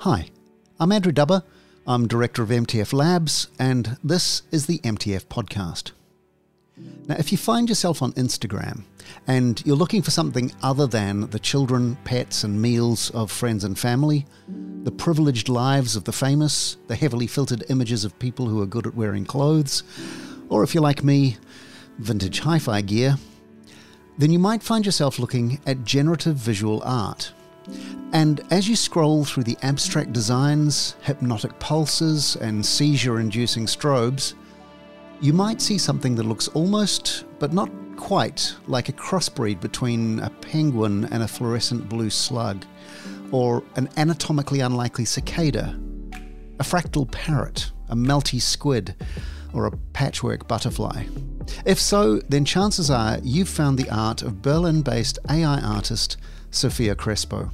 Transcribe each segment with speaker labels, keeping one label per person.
Speaker 1: Hi, I'm Andrew Dubber. I'm director of MTF Labs, and this is the MTF Podcast. Now, if you find yourself on Instagram and you're looking for something other than the children, pets, and meals of friends and family, the privileged lives of the famous, the heavily filtered images of people who are good at wearing clothes, or if you're like me, vintage hi fi gear, then you might find yourself looking at generative visual art. And as you scroll through the abstract designs, hypnotic pulses, and seizure inducing strobes, you might see something that looks almost, but not quite, like a crossbreed between a penguin and a fluorescent blue slug, or an anatomically unlikely cicada, a fractal parrot, a melty squid, or a patchwork butterfly. If so, then chances are you've found the art of Berlin based AI artist Sofia Crespo.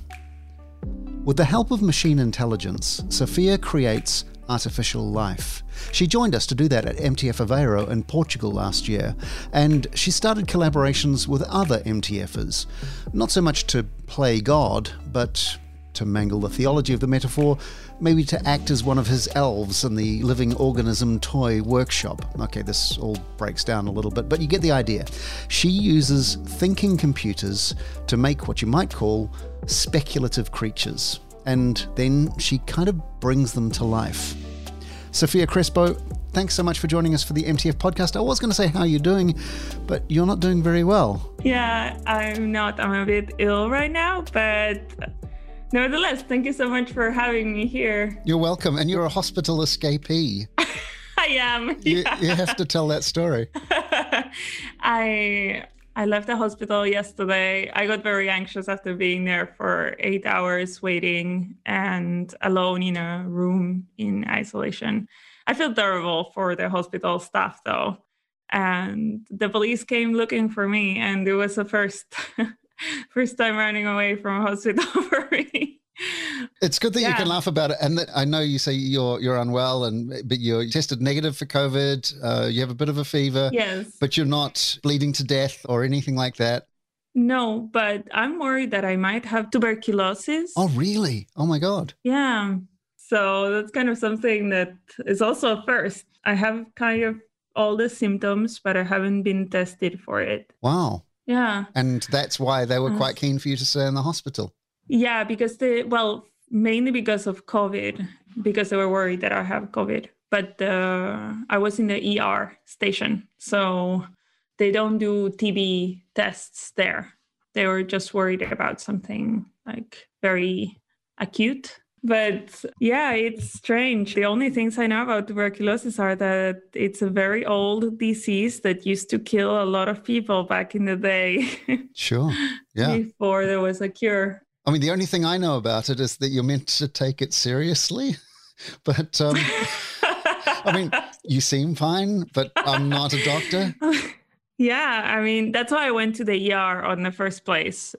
Speaker 1: With the help of machine intelligence, Sofia creates artificial life. She joined us to do that at MTF Aveiro in Portugal last year, and she started collaborations with other MTFers, not so much to play God, but to mangle the theology of the metaphor, maybe to act as one of his elves in the living organism toy workshop. Okay, this all breaks down a little bit, but you get the idea. She uses thinking computers to make what you might call speculative creatures, and then she kind of brings them to life. Sofia Crespo, thanks so much for joining us for the MTF podcast. I was going to say how you're doing, but you're not doing very well.
Speaker 2: Yeah, I'm not. I'm a bit ill right now, but nevertheless, thank you so much for having me here.
Speaker 1: You're welcome. And you're a hospital escapee.
Speaker 2: I am.
Speaker 1: You, you have to tell that story.
Speaker 2: I I left the hospital yesterday. I got very anxious after being there for eight hours waiting and alone in a room in isolation. I feel terrible for the hospital staff though. And the police came looking for me, and it was the first first time running away from a hospital for me.
Speaker 1: It's good that yeah. you can laugh about it, and that I know you say you're you're unwell, and but you're tested negative for COVID. Uh, you have a bit of a fever,
Speaker 2: yes,
Speaker 1: but you're not bleeding to death or anything like that.
Speaker 2: No, but I'm worried that I might have tuberculosis.
Speaker 1: Oh, really? Oh my god.
Speaker 2: Yeah. So that's kind of something that is also a first. I have kind of all the symptoms, but I haven't been tested for it.
Speaker 1: Wow.
Speaker 2: Yeah.
Speaker 1: And that's why they were uh, quite keen for you to stay in the hospital.
Speaker 2: Yeah, because they, well, mainly because of COVID, because they were worried that I have COVID. But uh, I was in the ER station. So they don't do TB tests there. They were just worried about something like very acute. But yeah, it's strange. The only things I know about tuberculosis are that it's a very old disease that used to kill a lot of people back in the day.
Speaker 1: sure. Yeah.
Speaker 2: Before there was a cure.
Speaker 1: I mean, the only thing I know about it is that you're meant to take it seriously. But um, I mean, you seem fine, but I'm not a doctor.
Speaker 2: Yeah, I mean, that's why I went to the ER on the first place.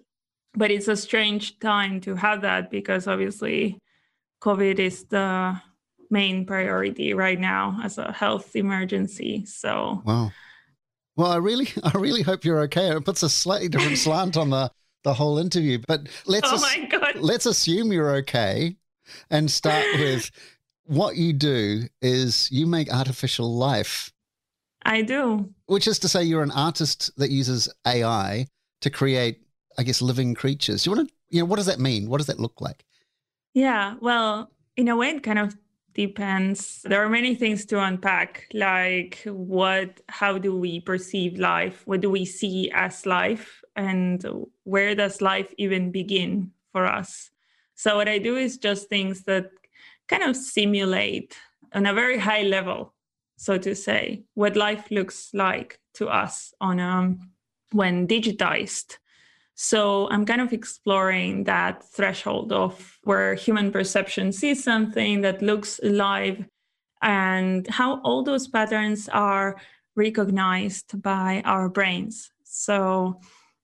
Speaker 2: But it's a strange time to have that because obviously COVID is the main priority right now as a health emergency. So,
Speaker 1: wow. Well, I really, I really hope you're okay. It puts a slightly different slant on the the whole interview. But let's
Speaker 2: oh God.
Speaker 1: let's assume you're okay, and start with what you do is you make artificial life.
Speaker 2: I do.
Speaker 1: Which is to say, you're an artist that uses AI to create, I guess, living creatures. You want to, you know, what does that mean? What does that look like?
Speaker 2: Yeah, well, in a way, it kind of depends. There are many things to unpack, like what, how do we perceive life? What do we see as life? And where does life even begin for us? So, what I do is just things that kind of simulate on a very high level, so to say, what life looks like to us on um, when digitized. So I'm kind of exploring that threshold of where human perception sees something that looks alive and how all those patterns are recognized by our brains. So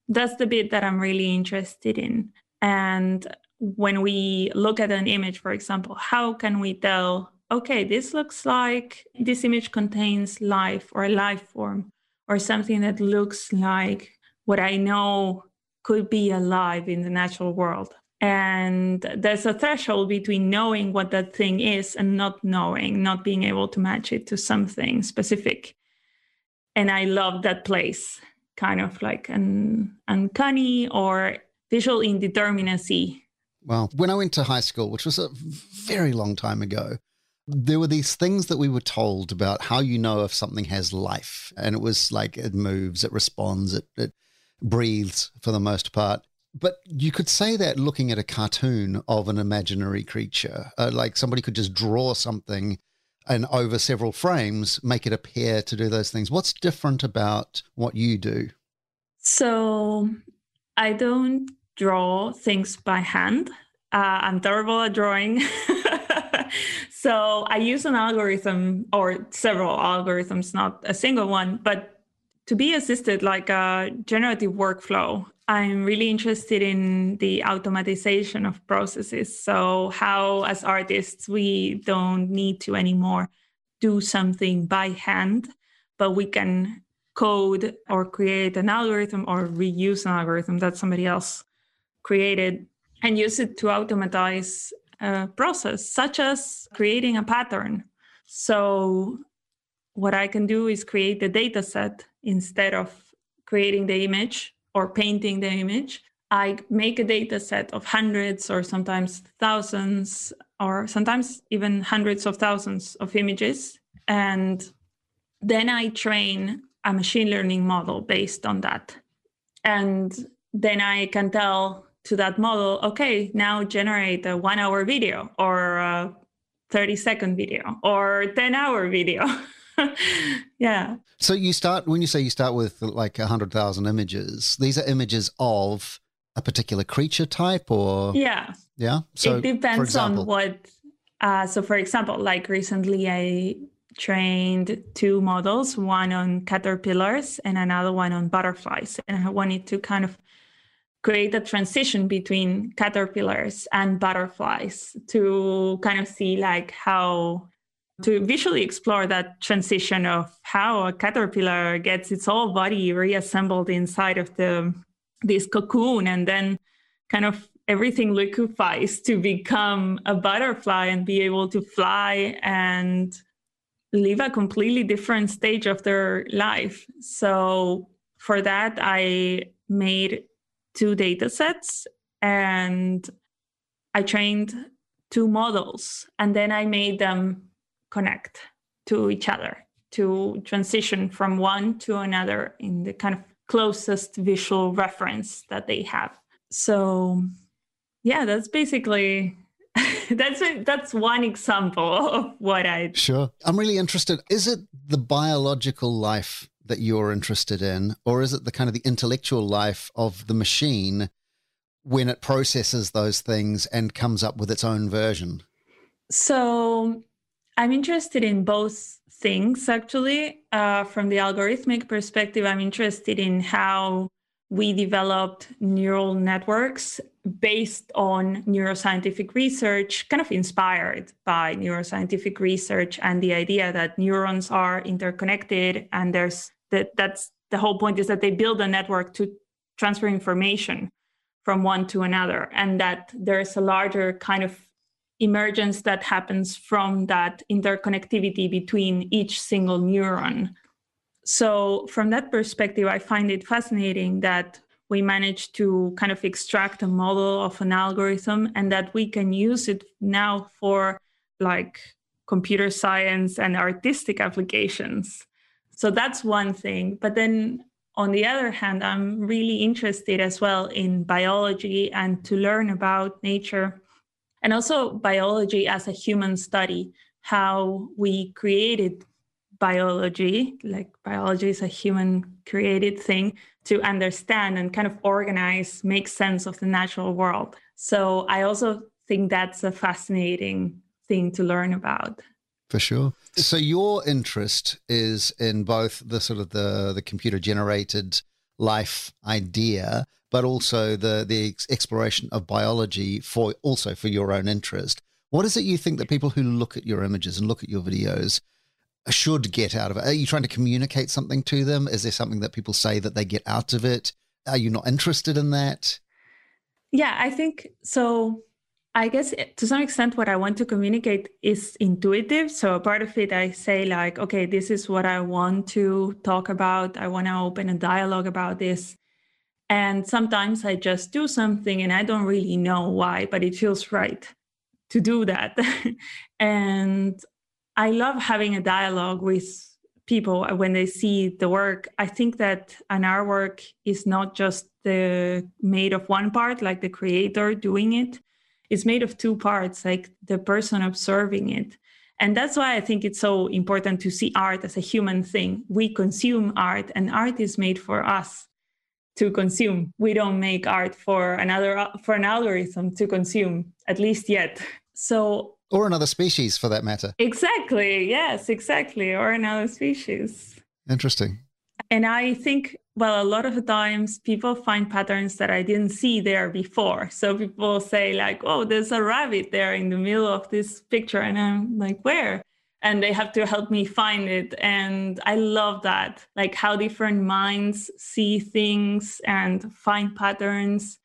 Speaker 2: that's the bit that I'm really interested in. And when we look at an image, for example, how can we tell, okay, this looks like this image contains life or a life form or something that looks like what I know could be alive in the natural world. And there's a threshold between knowing what that thing is and not knowing, not being able to match it to something specific. And I love that place, kind of like an uncanny or visual indeterminacy.
Speaker 1: Well, when I went to high school, which was a very long time ago, there were these things that we were told about how you know if something has life. And it was like it moves, it responds, it, it breathes for the most part. But you could say that looking at a cartoon of an imaginary creature, uh, like somebody could just draw something and over several frames make it appear to do those things. What's different about what you do?
Speaker 2: So I don't draw things by hand. Uh, I'm terrible at drawing. so I use an algorithm or several algorithms, not a single one, but to be assisted like a generative workflow i'm really interested in the automatization of processes. So how as artists we don't need to anymore do something by hand but we can code or create an algorithm or reuse an algorithm that somebody else created and use it to automatize a process such as creating a pattern. So what i can do is create the data set instead of creating the image or painting the image, I make a data set of hundreds or sometimes thousands or sometimes even hundreds of thousands of images. And then I train a machine learning model based on that. And then I can tell to that model, okay, now generate a one hour video or a 30 second video or 10 hour video. yeah.
Speaker 1: So you start when you say you start with like a hundred thousand images. These are images of a particular creature type, or
Speaker 2: yeah,
Speaker 1: yeah.
Speaker 2: So it depends on what. Uh, so, for example, like recently, I trained two models, one on caterpillars and another one on butterflies, and I wanted to kind of create a transition between caterpillars and butterflies to kind of see like how to visually explore that transition of how a caterpillar gets its whole body reassembled inside of the this cocoon and then kind of everything liquefies to become a butterfly and be able to fly and live a completely different stage of their life. So for that i made two data sets and i trained two models and then i made them connect to each other to transition from one to another in the kind of closest visual reference that they have. So yeah that's basically that's a, that's one example of what i
Speaker 1: sure. I'm really interested is it the biological life that you're interested in or is it the kind of the intellectual life of the machine when it processes those things and comes up with its own version?
Speaker 2: So I'm interested in both things actually. Uh, from the algorithmic perspective, I'm interested in how we developed neural networks based on neuroscientific research, kind of inspired by neuroscientific research and the idea that neurons are interconnected and there's that that's the whole point is that they build a network to transfer information from one to another and that there's a larger kind of emergence that happens from that interconnectivity between each single neuron. So, from that perspective, I find it fascinating that we managed to kind of extract a model of an algorithm and that we can use it now for like computer science and artistic applications. So, that's one thing. But then on the other hand, I'm really interested as well in biology and to learn about nature and also biology as a human study, how we created biology, like biology is a human created thing to understand and kind of organize, make sense of the natural world. So I also think that's a fascinating thing to learn about.
Speaker 1: For sure. So your interest is in both the sort of the the computer generated life idea but also the the exploration of biology for also for your own interest. What is it you think that people who look at your images and look at your videos should get out of it? Are you trying to communicate something to them? Is there something that people say that they get out of it? Are you not interested in that?
Speaker 2: Yeah, I think so. I guess to some extent, what I want to communicate is intuitive. So, part of it, I say, like, okay, this is what I want to talk about. I want to open a dialogue about this. And sometimes I just do something and I don't really know why, but it feels right to do that. and I love having a dialogue with people when they see the work. I think that an artwork is not just the made of one part, like the creator doing it. It's made of two parts, like the person observing it. And that's why I think it's so important to see art as a human thing. We consume art, and art is made for us to consume. We don't make art for another for an algorithm to consume, at least yet. So
Speaker 1: or another species for that matter.
Speaker 2: Exactly. Yes, exactly. Or another species.
Speaker 1: Interesting.
Speaker 2: And I think, well, a lot of the times people find patterns that I didn't see there before. So people say, like, oh, there's a rabbit there in the middle of this picture. And I'm like, where? And they have to help me find it. And I love that, like how different minds see things and find patterns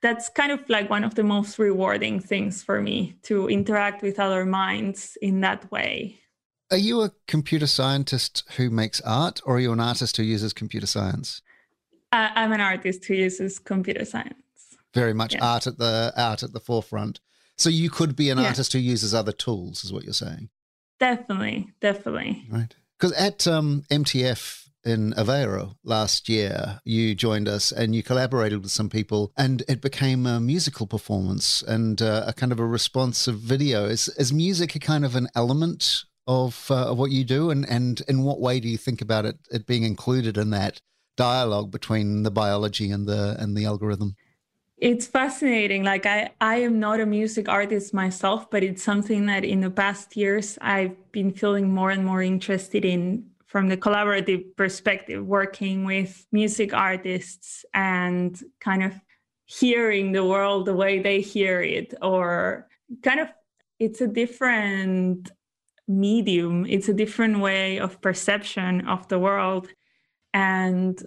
Speaker 2: that's kind of like one of the most rewarding things for me to interact with other minds in that way.
Speaker 1: Are you a computer scientist who makes art, or are you an artist who uses computer science?
Speaker 2: Uh, I'm an artist who uses computer science.
Speaker 1: Very much yeah. art at the art at the forefront. So you could be an yeah. artist who uses other tools, is what you're saying.
Speaker 2: Definitely, definitely.
Speaker 1: Right. Because at um, MTF, in Aveiro last year. You joined us and you collaborated with some people, and it became a musical performance and uh, a kind of a responsive video. Is, is music a kind of an element of, uh, of what you do? And, and in what way do you think about it, it being included in that dialogue between the biology and the, and the algorithm?
Speaker 2: It's fascinating like i i am not a music artist myself but it's something that in the past years i've been feeling more and more interested in from the collaborative perspective, working with music artists and kind of hearing the world the way they hear it, or kind of it's a different medium, it's a different way of perception of the world. And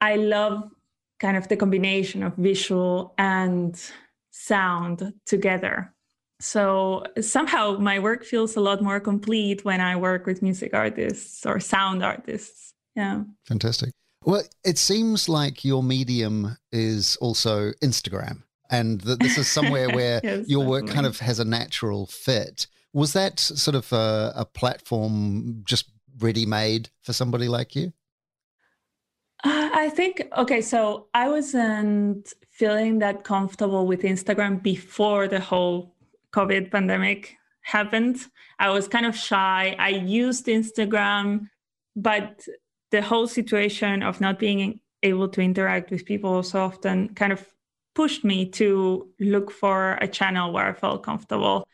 Speaker 2: I love kind of the combination of visual and sound together. So somehow my work feels a lot more complete when I work with music artists or sound artists. Yeah.
Speaker 1: Fantastic. Well, it seems like your medium is also Instagram and that this is somewhere where yes, your work kind of has a natural fit. Was that sort of a, a platform just ready made for somebody like you?
Speaker 2: Uh, I think, okay, so I wasn't feeling that comfortable with Instagram before the whole COVID pandemic happened. I was kind of shy. I used Instagram, but the whole situation of not being able to interact with people so often kind of pushed me to look for a channel where I felt comfortable.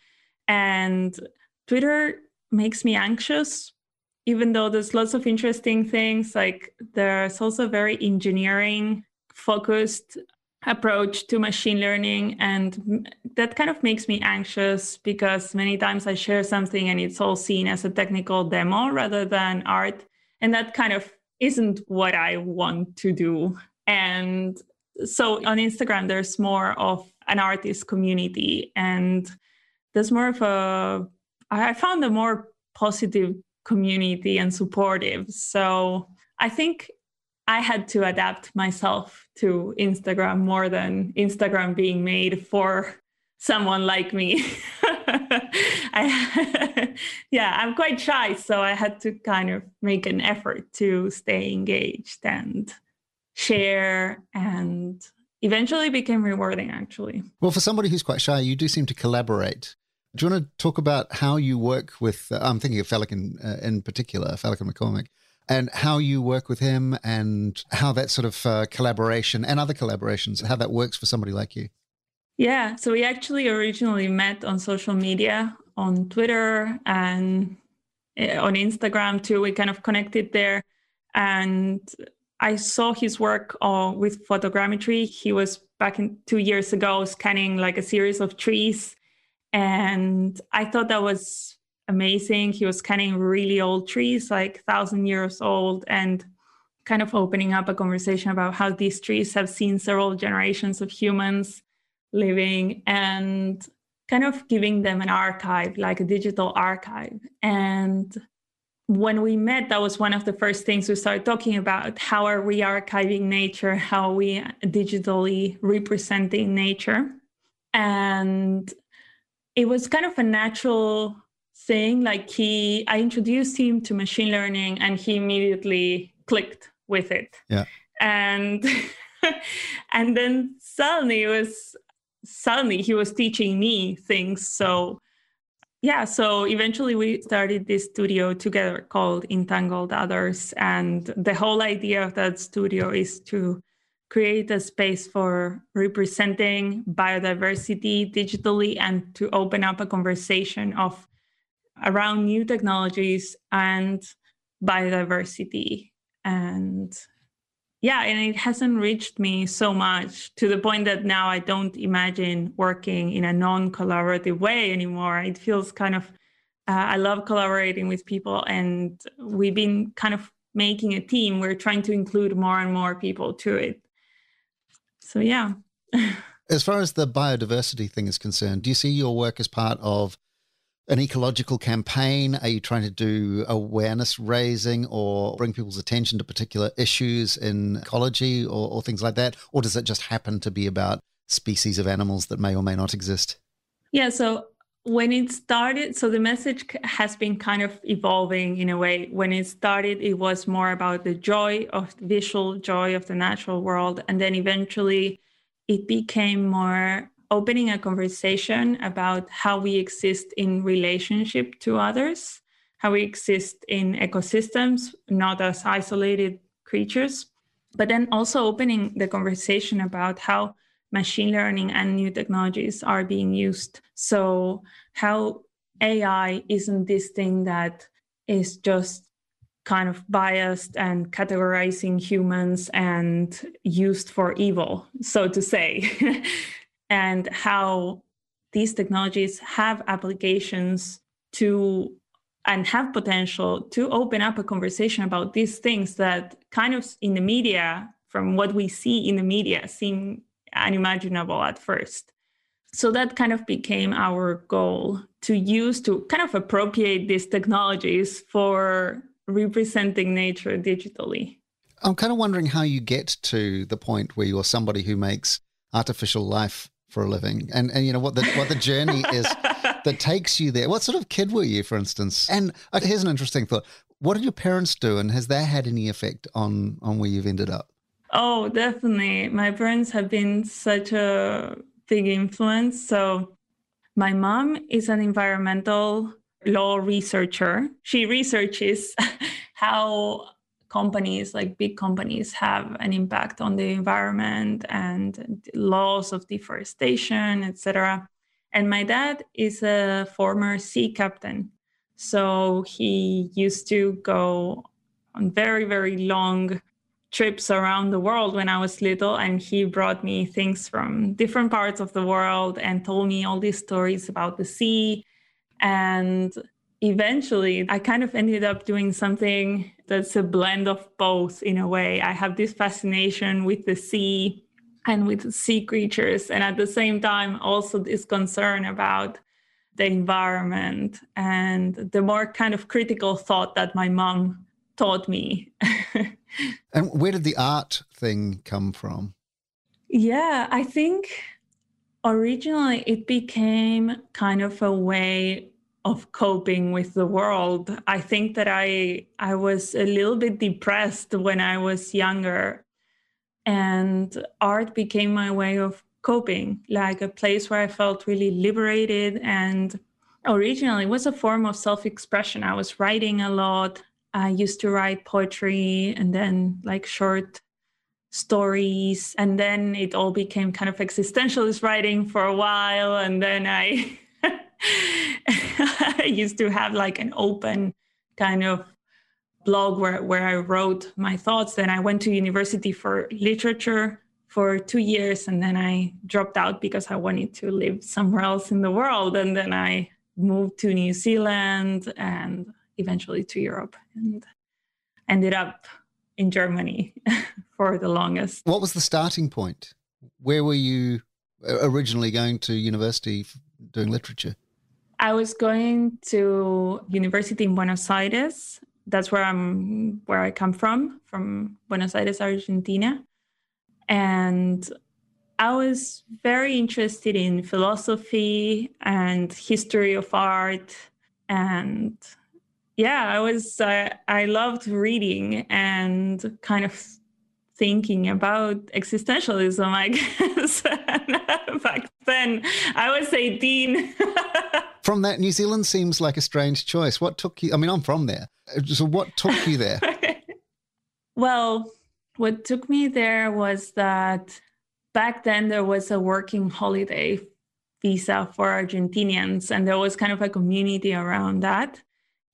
Speaker 2: And Twitter makes me anxious, even though there's lots of interesting things. Like there's also very engineering focused approach to machine learning and that kind of makes me anxious because many times i share something and it's all seen as a technical demo rather than art and that kind of isn't what i want to do and so on instagram there's more of an artist community and there's more of a i found a more positive community and supportive so i think I had to adapt myself to Instagram more than Instagram being made for someone like me. I, yeah, I'm quite shy, so I had to kind of make an effort to stay engaged and share and eventually became rewarding actually.
Speaker 1: Well, for somebody who's quite shy, you do seem to collaborate. Do you want to talk about how you work with? Uh, I'm thinking of Felic in, uh, in particular, Felic McCormick and how you work with him and how that sort of uh, collaboration and other collaborations, how that works for somebody like you.
Speaker 2: Yeah, so we actually originally met on social media, on Twitter and eh, on Instagram too. We kind of connected there. And I saw his work uh, with photogrammetry. He was back in two years ago scanning like a series of trees. And I thought that was amazing. He was cutting really old trees, like thousand years old, and kind of opening up a conversation about how these trees have seen several generations of humans living and kind of giving them an archive, like a digital archive. And when we met, that was one of the first things we started talking about. How are we archiving nature? How are we digitally representing nature? And it was kind of a natural thing. Like he, I introduced him to machine learning and he immediately clicked with it.
Speaker 1: Yeah.
Speaker 2: And and then suddenly it was suddenly he was teaching me things. So yeah, so eventually we started this studio together called Entangled Others. And the whole idea of that studio is to create a space for representing biodiversity digitally and to open up a conversation of around new technologies and biodiversity. And yeah and it hasn't reached me so much to the point that now i don't imagine working in a non-collaborative way anymore. It feels kind of uh, i love collaborating with people and we've been kind of making a team. We're trying to include more and more people to it so yeah
Speaker 1: as far as the biodiversity thing is concerned do you see your work as part of an ecological campaign? Are you trying to do awareness raising or bring people's attention to particular issues in ecology or, or things like that? Or does it just happen to be about species of animals that may or may not exist?
Speaker 2: Yeah, so when it started, so the message has been kind of evolving in a way. When it started, it was more about the joy of the visual joy of the natural world. And then eventually it became more opening a conversation about how we exist in relationship to others, how we exist in ecosystems, not as isolated creatures, but then also opening the conversation about how machine learning and new technologies are being used. So, how AI isn't this thing that is just kind of biased and categorizing humans and used for evil, so to say. and how these technologies have applications to and have potential to open up a conversation about these things that kind of in the media from what we see in the media seem unimaginable at first. So that kind of became our goal to use to kind of appropriate these technologies for representing nature digitally.
Speaker 1: I'm kind of wondering how you get to the point where you're somebody who makes artificial life for a living and and you know what the what the journey is that takes you there. What sort of kid were you for instance? And here's an interesting thought. What did your parents do and has that had any effect on on where you've ended up
Speaker 2: oh definitely. My parents have been such a big influence. So my mom is an environmental law researcher. She researches how companies like big companies have an impact on the environment and laws of deforestation etc and my dad is a former sea captain. So he used to go on very very long trips around the world when i was little and he brought me things from different parts of the world and told me all these stories about the sea and eventually I kind of ended up doing something that's a blend of both in a way. I have this fascination with the sea and with sea creatures, and at the same time, also this concern about the environment and the more kind of critical thought that my mom taught me.
Speaker 1: and where did the art thing come from?
Speaker 2: Yeah, I think originally it became kind of a way of coping with the world. I think that I I was a little bit depressed when I was younger and art became my way of coping, like a place where I felt really liberated and originally it was a form of self-expression. I was writing a lot. I used to write poetry and then like short stories and then it all became kind of existentialist writing for a while and then I I used to have like an open kind of blog where, where I wrote my thoughts. Then I went to university for literature for two years and then I dropped out because I wanted to live somewhere else in the world. And then I moved to New Zealand and eventually to Europe and ended up in Germany for the longest.
Speaker 1: What was the starting point? Where were you uh, originally going to university doing literature?
Speaker 2: I was going to university in Buenos Aires. That's where I'm where I come from, from Buenos Aires, Argentina. And I was very interested in philosophy and history of art and yeah, I was uh, I loved reading and kind of thinking about existentialism, I guess. Back then, I was 18.
Speaker 1: from that, New Zealand seems like a strange choice. What took you? I mean, I'm from there. So, what took you there?
Speaker 2: well, what took me there was that back then there was a working holiday visa for Argentinians, and there was kind of a community around that.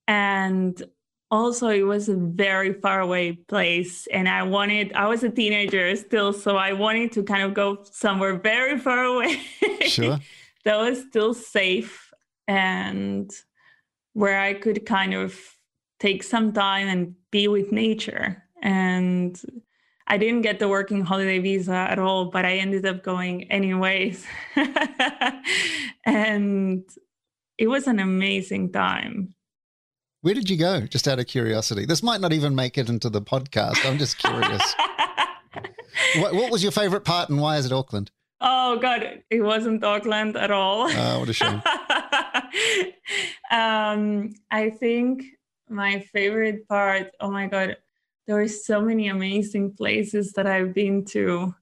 Speaker 2: And also it was a very far away place and i wanted i was a teenager still so i wanted to kind of go somewhere very far away.
Speaker 1: Sure.
Speaker 2: That was still safe and where i could kind of take some time and be with nature. And i didn't get the working holiday visa at all but i ended up going anyways. And it was an amazing time
Speaker 1: where did you go? Just out of curiosity. This might not even make it into the podcast. I'm just curious. what, what, was your favorite part and why is it Auckland?
Speaker 2: Oh, God. It wasn't Auckland at all.
Speaker 1: Oh, what a shame.
Speaker 2: um, I think my favorite part, oh my God, there were so many amazing places that I've been to.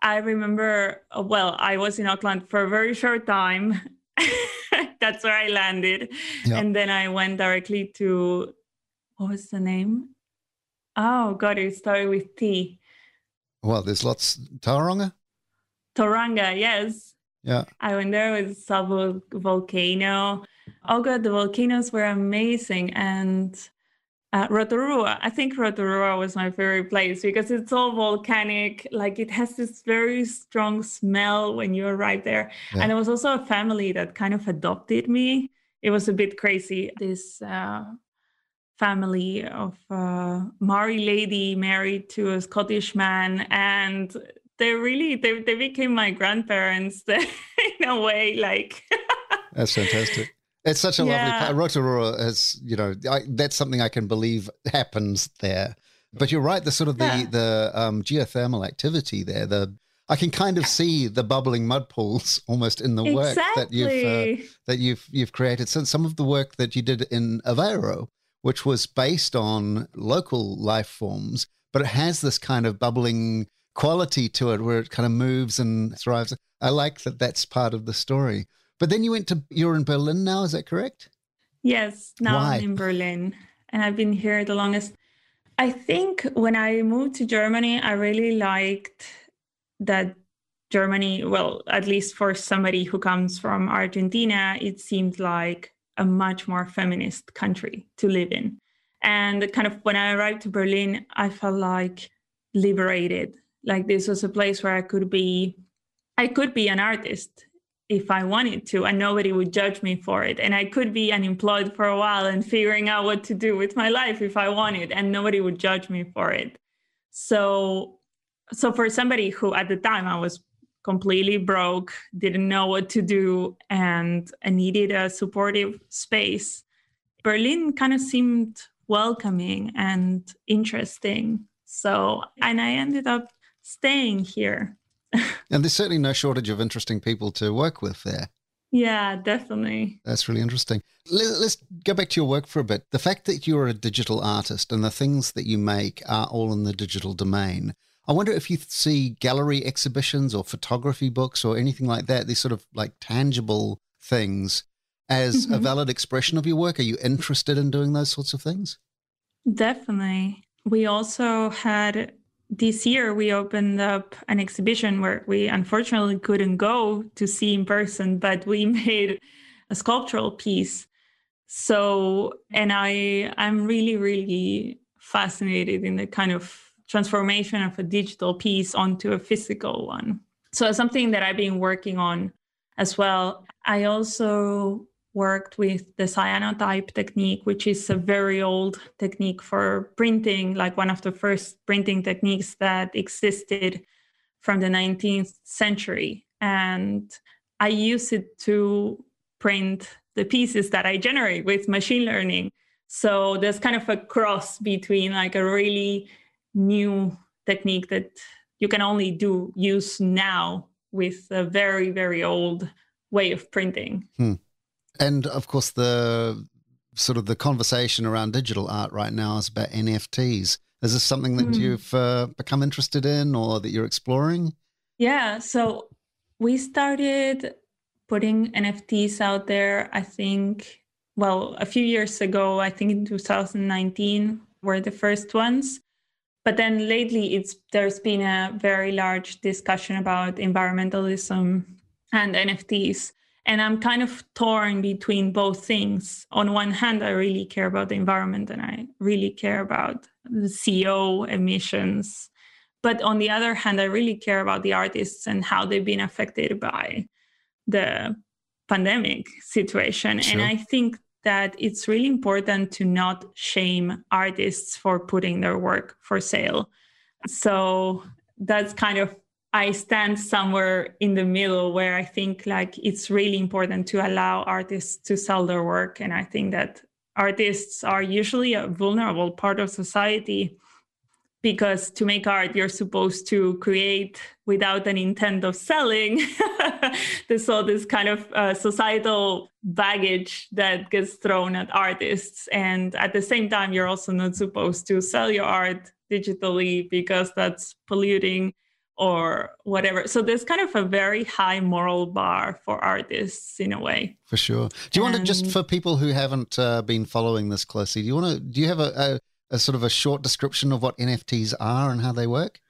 Speaker 2: I remember, well, I was in Auckland for a very short time that's where I landed. And then I went directly to what was the name? Oh God, it started with T.
Speaker 1: Well, there's lots Tauranga?
Speaker 2: Tauranga, yes.
Speaker 1: Yeah.
Speaker 2: I went there with Savo volcano. Oh God, the volcanoes were amazing. And uh, Rotorua. I think Rotorua was my favorite place because it's all volcanic. Like it has this very strong smell when you arrive there. Yeah. And there was also a family that kind of adopted me. It was a bit crazy. This uh, family of uh, Maori lady married to a Scottish man, and they really they they became my grandparents in a way. Like
Speaker 1: that's fantastic. It's such a yeah. lovely part. Rotorua has, you know, I, that's something I can believe happens there. But you're right. The sort of the yeah. the um, geothermal activity there. The I can kind of see the bubbling mud pools almost in the work
Speaker 2: exactly.
Speaker 1: that you've uh, that you've you've created. So some of the work that you did in Aveiro, which was based on local life forms, but it has this kind of bubbling quality to it where it kind of moves and thrives. I like that. That's part of the story. But then you went to, you're in Berlin now, is that correct?
Speaker 2: Yes, now Why? I'm in Berlin and I've been here the longest. I think when I moved to Germany, I really liked that Germany, well, at least for somebody who comes from Argentina, it seemed like a much more feminist country to live in. And kind of when I arrived to Berlin, I felt like liberated. Like this was a place where I could be I could be an artist if I wanted to, and nobody would judge me for it. And I could be unemployed for a while and figuring out what to do with my life if I wanted, and nobody would judge me for it. So, so for somebody who at the time I was completely broke, didn't know what to do, and I needed a supportive space, Berlin kind of seemed welcoming and interesting. So, and I ended up staying here
Speaker 1: and there's certainly no shortage of interesting people to work with there.
Speaker 2: Yeah, definitely.
Speaker 1: That's really interesting. Let's go back to your work for a bit. The fact that you're a digital artist and the things that you make are all in the digital domain. I wonder if you see gallery exhibitions or photography books or anything like that, these sort of like tangible things, as mm-hmm. a valid expression of your work. Are you interested in doing those sorts of things?
Speaker 2: Definitely. We also had this year we opened up an exhibition where we unfortunately couldn't go to see in person, but we made a sculptural piece. So, and I, I'm really, really fascinated in the kind of transformation of a digital piece onto a physical one. So, something that I've been working on as well. I also worked with the cyanotype technique, which is a very old technique for printing, like one of the first printing techniques that existed from the 19th century. And I use it to print the pieces that I generate with machine learning. So there's kind of a cross between like a really new technique that you can only do use now with a very, very old way of printing.
Speaker 1: Hmm. And of course, the sort of the conversation around digital art right now is about NFTs. Is this something that mm. you've uh, become interested in or that you're exploring?
Speaker 2: Yeah. So we started putting NFTs out there, I think, well, a few years ago, I think in 2019 were the first ones. But then lately, it's there's been a very large discussion about environmentalism and NFTs. And I'm kind of torn between both things. On one hand, I really care about the environment and I really care about the CO emissions. But on the other hand, I really care about the artists and how they've been affected by the pandemic situation. Sure. And I think that it's really important to not shame artists for putting their work for sale. So that's kind of I stand somewhere in the middle where I think like it's really important to allow artists to sell their work. And I think that artists are usually a vulnerable part of society because to make art you're supposed to create without an intent of selling there's all this kind of uh, societal baggage that gets thrown at artists and at the same time you're also not supposed to sell your art digitally because that's polluting or whatever. So there's kind of a very high moral bar for artists in a way.
Speaker 1: For sure. Do you and, want to just for people who haven't uh, been following this closely? Do you want to? Do you have a, a, a sort of a short description of what NFTs are and how they work?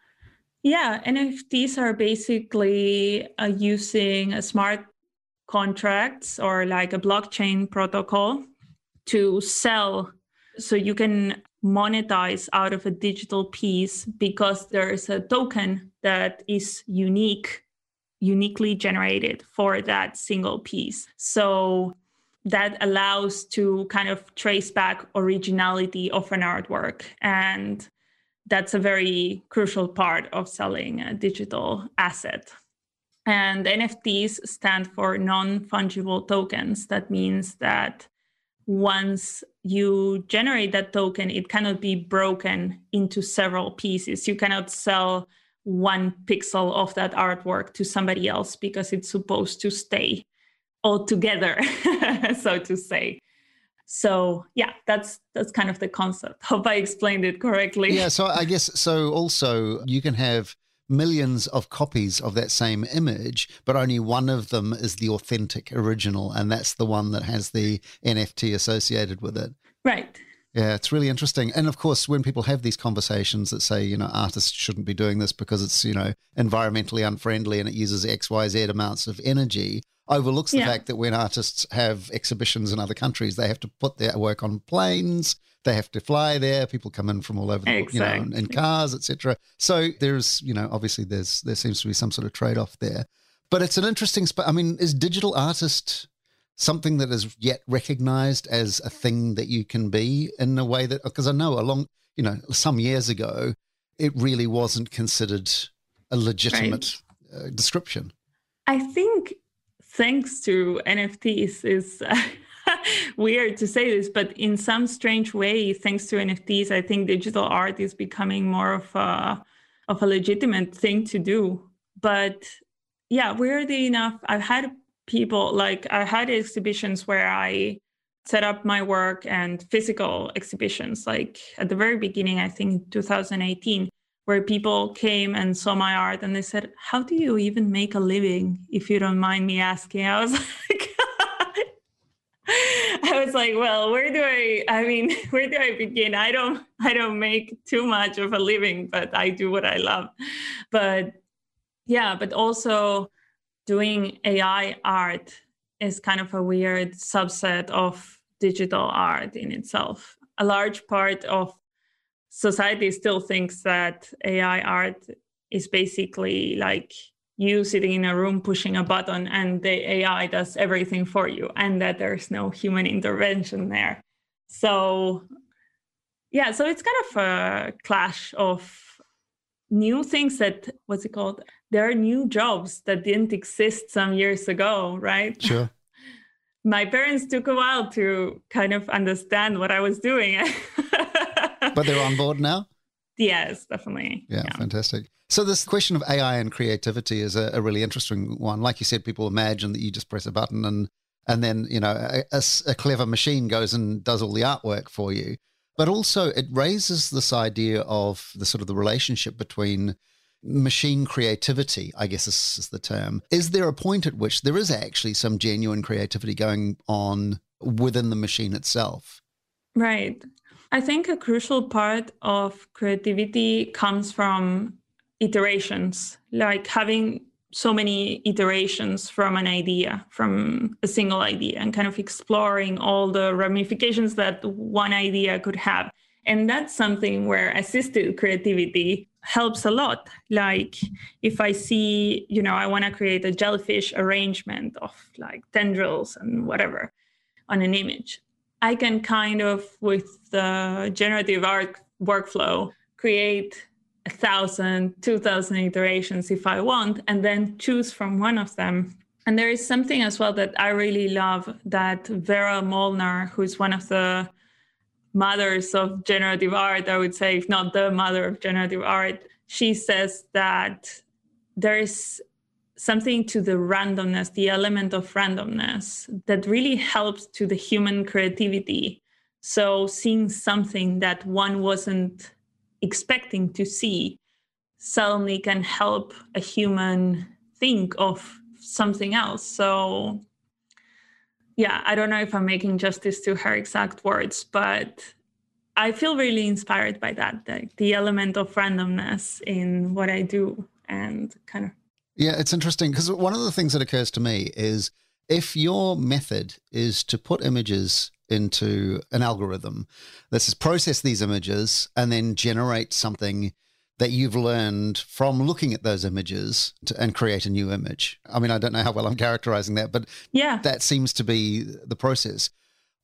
Speaker 2: Yeah, NFTs are basically uh, using a smart contracts or like a blockchain protocol to sell so you can monetize out of a digital piece because there's a token that is unique uniquely generated for that single piece. So that allows to kind of trace back originality of an artwork. And that's a very crucial part of selling a digital asset. And nfts stand for non-fungible tokens. That means that once you generate that token, it cannot be broken into several pieces. You cannot sell one pixel of that artwork to somebody else because it's supposed to stay all together, so to say. So yeah, that's that's kind of the concept. Hope I explained it correctly.
Speaker 1: Yeah, so I guess so also you can have millions of copies of that same image, but only one of them is the authentic original, and that's the one that has the NFT associated with it.
Speaker 2: Right.
Speaker 1: Yeah, it's really interesting. And of course, when people have these conversations that say, you know, artists shouldn't be doing this because it's, you know, environmentally unfriendly and it uses XYZ amounts of energy, overlooks the yeah. fact that when artists have exhibitions in other countries, they have to put their work on planes, they have to fly there. People come in from all over the exactly. you know, in cars, etc. So there's, you know, obviously there's there seems to be some sort of trade off there. But it's an interesting. Sp- I mean, is digital artist something that is yet recognized as a thing that you can be in a way that because I know along, you know, some years ago, it really wasn't considered a legitimate right. uh, description.
Speaker 2: I think thanks to NFTs is. Uh, weird to say this, but in some strange way, thanks to NFTs, I think digital art is becoming more of a of a legitimate thing to do. But yeah, weirdly enough, I've had people like I had exhibitions where I set up my work and physical exhibitions. Like at the very beginning, I think 2018, where people came and saw my art and they said, How do you even make a living? If you don't mind me asking. I was like, I was like, well, where do I I mean, where do I begin? I don't I don't make too much of a living, but I do what I love. But yeah, but also doing AI art is kind of a weird subset of digital art in itself. A large part of society still thinks that AI art is basically like you sitting in a room pushing a button and the AI does everything for you and that there's no human intervention there. So, yeah, so it's kind of a clash of new things that, what's it called? There are new jobs that didn't exist some years ago, right?
Speaker 1: Sure.
Speaker 2: My parents took a while to kind of understand what I was doing.
Speaker 1: but they're on board now?
Speaker 2: Yes, definitely.
Speaker 1: Yeah, yeah, fantastic. So this question of AI and creativity is a, a, really interesting one. Like you said, people imagine that you just press a button and and then you know a, a, a clever machine goes and does all the artwork for you. But also, it raises this idea of the sort of the relationship between machine creativity. I guess this is the term. Is there a point at which there is actually some genuine creativity going on within the machine itself?
Speaker 2: Right. I think a crucial part of creativity comes from iterations, like having so many iterations from an idea, from a single idea, and kind of exploring all the ramifications that one idea could have. And that's something where assisted creativity helps a lot. Like if I see, you know, I want to create a jellyfish arrangement of like tendrils and whatever on an image. I can kind of, with the generative art workflow, create a thousand, two thousand iterations if I want, and then choose from one of them. And there is something as well that I really love that Vera Molnar, who's one of the mothers of generative art, I would say, if not the mother of generative art, she says that there is something to the randomness, the element of randomness that really helps to the human creativity. So seeing something that one wasn't expecting to see suddenly can help a human think of something else. So yeah, I don't know if I'm making justice to her exact words, but I feel really inspired by that, the, the element of randomness in what I do and kind of
Speaker 1: yeah, it's interesting because one of the things that occurs to me is if your method is to put images into an algorithm that says process these images and then generate something that you've learned from looking at those images to, and create a new image. I mean, I don't know how well I'm characterizing that, but
Speaker 2: yeah,
Speaker 1: that seems to be the process.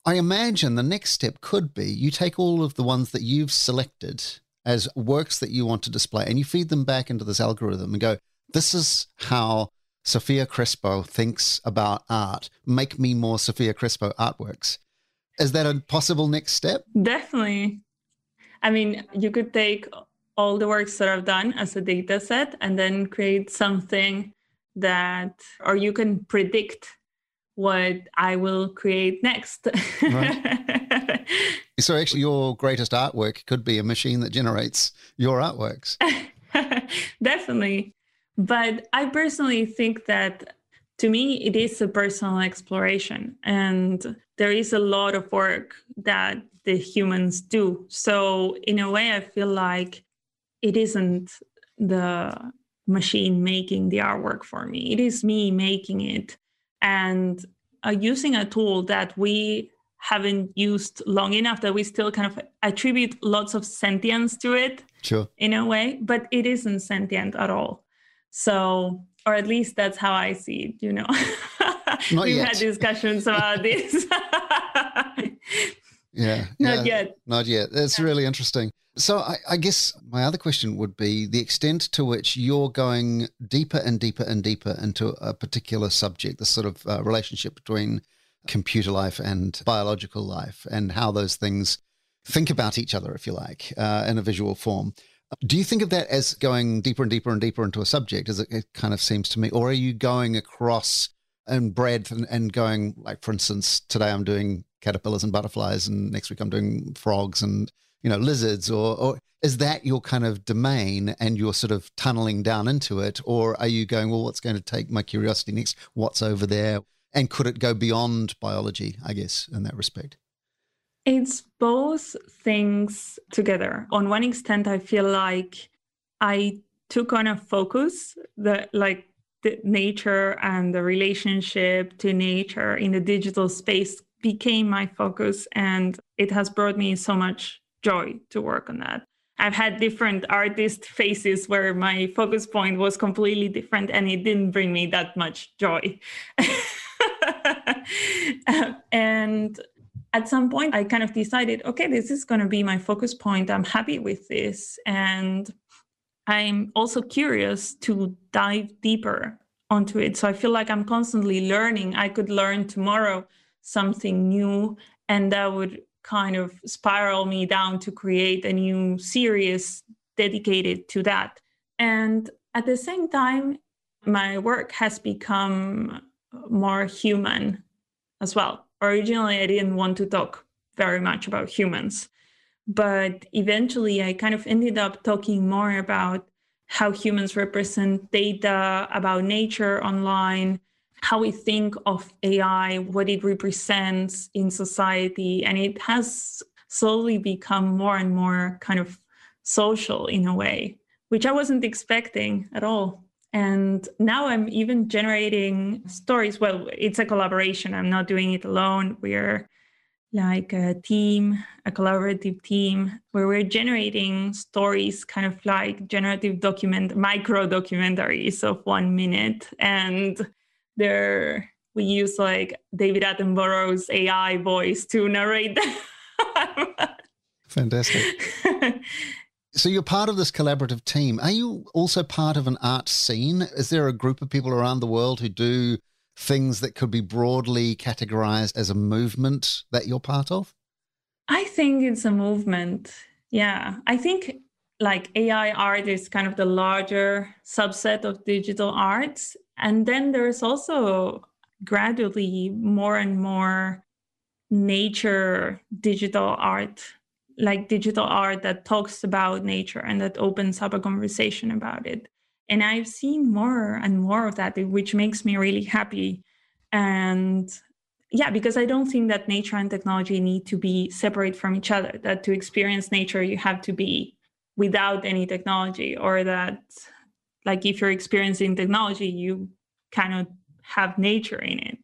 Speaker 1: I imagine the next step could be you take all of the ones that you've selected as works that you want to display and you feed them back into this algorithm and go, this is how Sofia Crespo thinks about art. Make me more Sofia Crespo artworks. Is that a possible next step?
Speaker 2: Definitely. I mean, you could take all the works that I've done as a data set and then create something that, or you can predict what I will create next. Right.
Speaker 1: so, actually, your greatest artwork could be a machine that generates your artworks.
Speaker 2: Definitely. But I personally think that to me, it is a personal exploration, and there is a lot of work that the humans do. So, in a way, I feel like it isn't the machine making the artwork for me, it is me making it and uh, using a tool that we haven't used long enough that we still kind of attribute lots of sentience to it
Speaker 1: sure.
Speaker 2: in a way, but it isn't sentient at all. So, or at least that's how I see it, you know. We've
Speaker 1: yet.
Speaker 2: had discussions about this.
Speaker 1: yeah.
Speaker 2: Not
Speaker 1: yeah,
Speaker 2: yet.
Speaker 1: Not yet. That's yeah. really interesting. So I, I, guess my other question would be the extent to which you're going deeper and deeper and deeper into a particular subject, the sort of uh, relationship between computer life and biological life, and how those things think about each other, if you like, uh, in a visual form. Do you think of that as going deeper and deeper and deeper into a subject, as it, it kind of seems to me? Or are you going across and breadth and, and going, like, for instance, today I'm doing caterpillars and butterflies, and next week I'm doing frogs and, you know, lizards? Or, or is that your kind of domain and you're sort of tunneling down into it? Or are you going, well, what's going to take my curiosity next? What's over there? And could it go beyond biology, I guess, in that respect?
Speaker 2: It's both things together. On one extent, I feel like I took on a focus that like the nature and the relationship to nature in the digital space became my focus and it has brought me so much joy to work on that. I've had different artist phases where my focus point was completely different and it didn't bring me that much joy. and at some point, I kind of decided, okay, this is going to be my focus point. I'm happy with this. And I'm also curious to dive deeper onto it. So I feel like I'm constantly learning. I could learn tomorrow something new, and that would kind of spiral me down to create a new series dedicated to that. And at the same time, my work has become more human as well. Originally, I didn't want to talk very much about humans, but eventually, I kind of ended up talking more about how humans represent data about nature online, how we think of AI, what it represents in society. And it has slowly become more and more kind of social in a way, which I wasn't expecting at all. And now I'm even generating stories. Well, it's a collaboration. I'm not doing it alone. We're like a team, a collaborative team, where we're generating stories, kind of like generative document, micro documentaries of one minute. And there we use like David Attenborough's AI voice to narrate them.
Speaker 1: Fantastic. so you're part of this collaborative team. Are you also part of an art scene? Is there a group of people around the world who do things that could be broadly categorized as a movement that you're part of?
Speaker 2: I think it's a movement. Yeah. I think like AI art is kind of the larger subset of digital arts. And then there's also gradually more and more nature digital art, like digital art that talks about nature and that opens up a conversation about it. And I've seen more and more of that, which makes me really happy. And yeah, because I don't think that nature and technology need to be separate from each other, that to experience nature, you have to be without any technology, or that like if you're experiencing technology, you cannot have nature in it.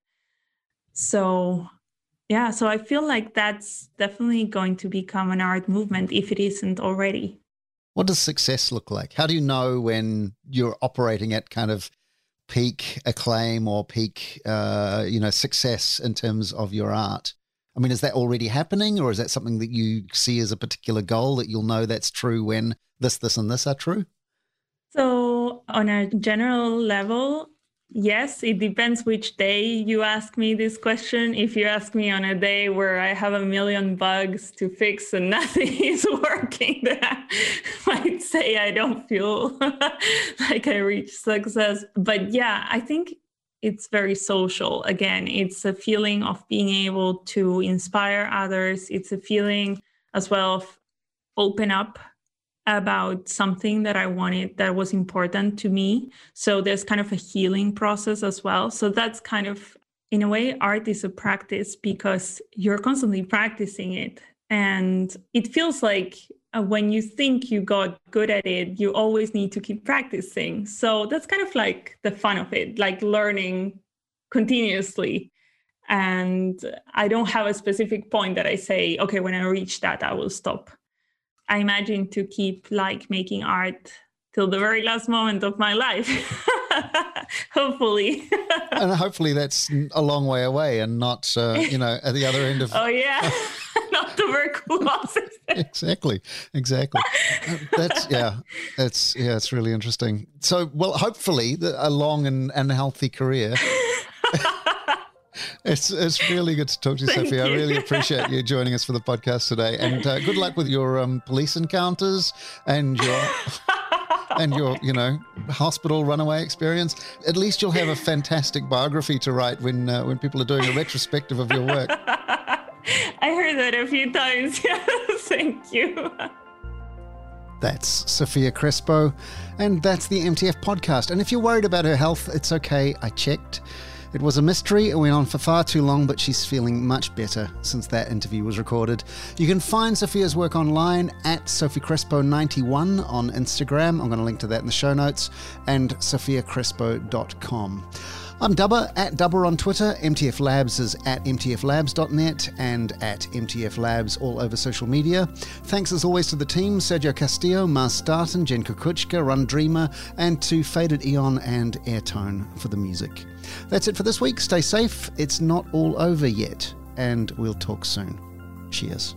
Speaker 2: So yeah, so I feel like that's definitely going to become an art movement if it isn't already.
Speaker 1: What does success look like? How do you know when you're operating at kind of peak acclaim or peak, uh, you know, success in terms of your art? I mean, is that already happening, or is that something that you see as a particular goal that you'll know that's true when this, this, and this are true?
Speaker 2: So, on a general level, Yes, it depends which day you ask me this question. If you ask me on a day where I have a million bugs to fix and nothing is working, then I might say I don't feel like I reached success. But yeah, I think it's very social. Again, it's a feeling of being able to inspire others. It's a feeling as well of open up about something that I wanted that was important to me. So there's kind of a healing process as well. So that's kind of, in a way, art is a practice because you're constantly practicing it. And it feels like uh, when you think you got good at it, you always need to keep practicing. So that's kind of like the fun of it, like learning continuously. And I don't have a specific point that I say, okay, when I reach that, I will stop I imagine to keep like making art till the very last moment of my life. hopefully.
Speaker 1: and hopefully that's a long way away and not, uh, you know, at the other end of.
Speaker 2: Oh, yeah. not tuberculosis.
Speaker 1: exactly. Exactly. That's, yeah, it's, yeah, it's really interesting. So, well, hopefully a long and, and healthy career it's it's really good to talk to you, Thank Sophie. You. I really appreciate you joining us for the podcast today, and uh, good luck with your um, police encounters and your. and your, you know, hospital runaway experience. At least you'll have a fantastic biography to write when uh, when people are doing a retrospective of your work.
Speaker 2: I heard that a few times. Thank you.
Speaker 1: That's Sofia Crespo, and that's the MTF podcast. And if you're worried about her health, it's okay. I checked. It was a mystery, it went on for far too long, but she's feeling much better since that interview was recorded. You can find Sofia's work online at soficrespo91 on Instagram. I'm going to link to that in the show notes, and sofiacrespo.com. I'm Dubber at Dubber on Twitter. MTF Labs is at mtflabs.net and at MTF Labs all over social media. Thanks as always to the team Sergio Castillo, Mars Starton, Jen Kukuchka, Run Dreamer, and to Faded Eon and Airtone for the music. That's it for this week. Stay safe. It's not all over yet, and we'll talk soon. Cheers.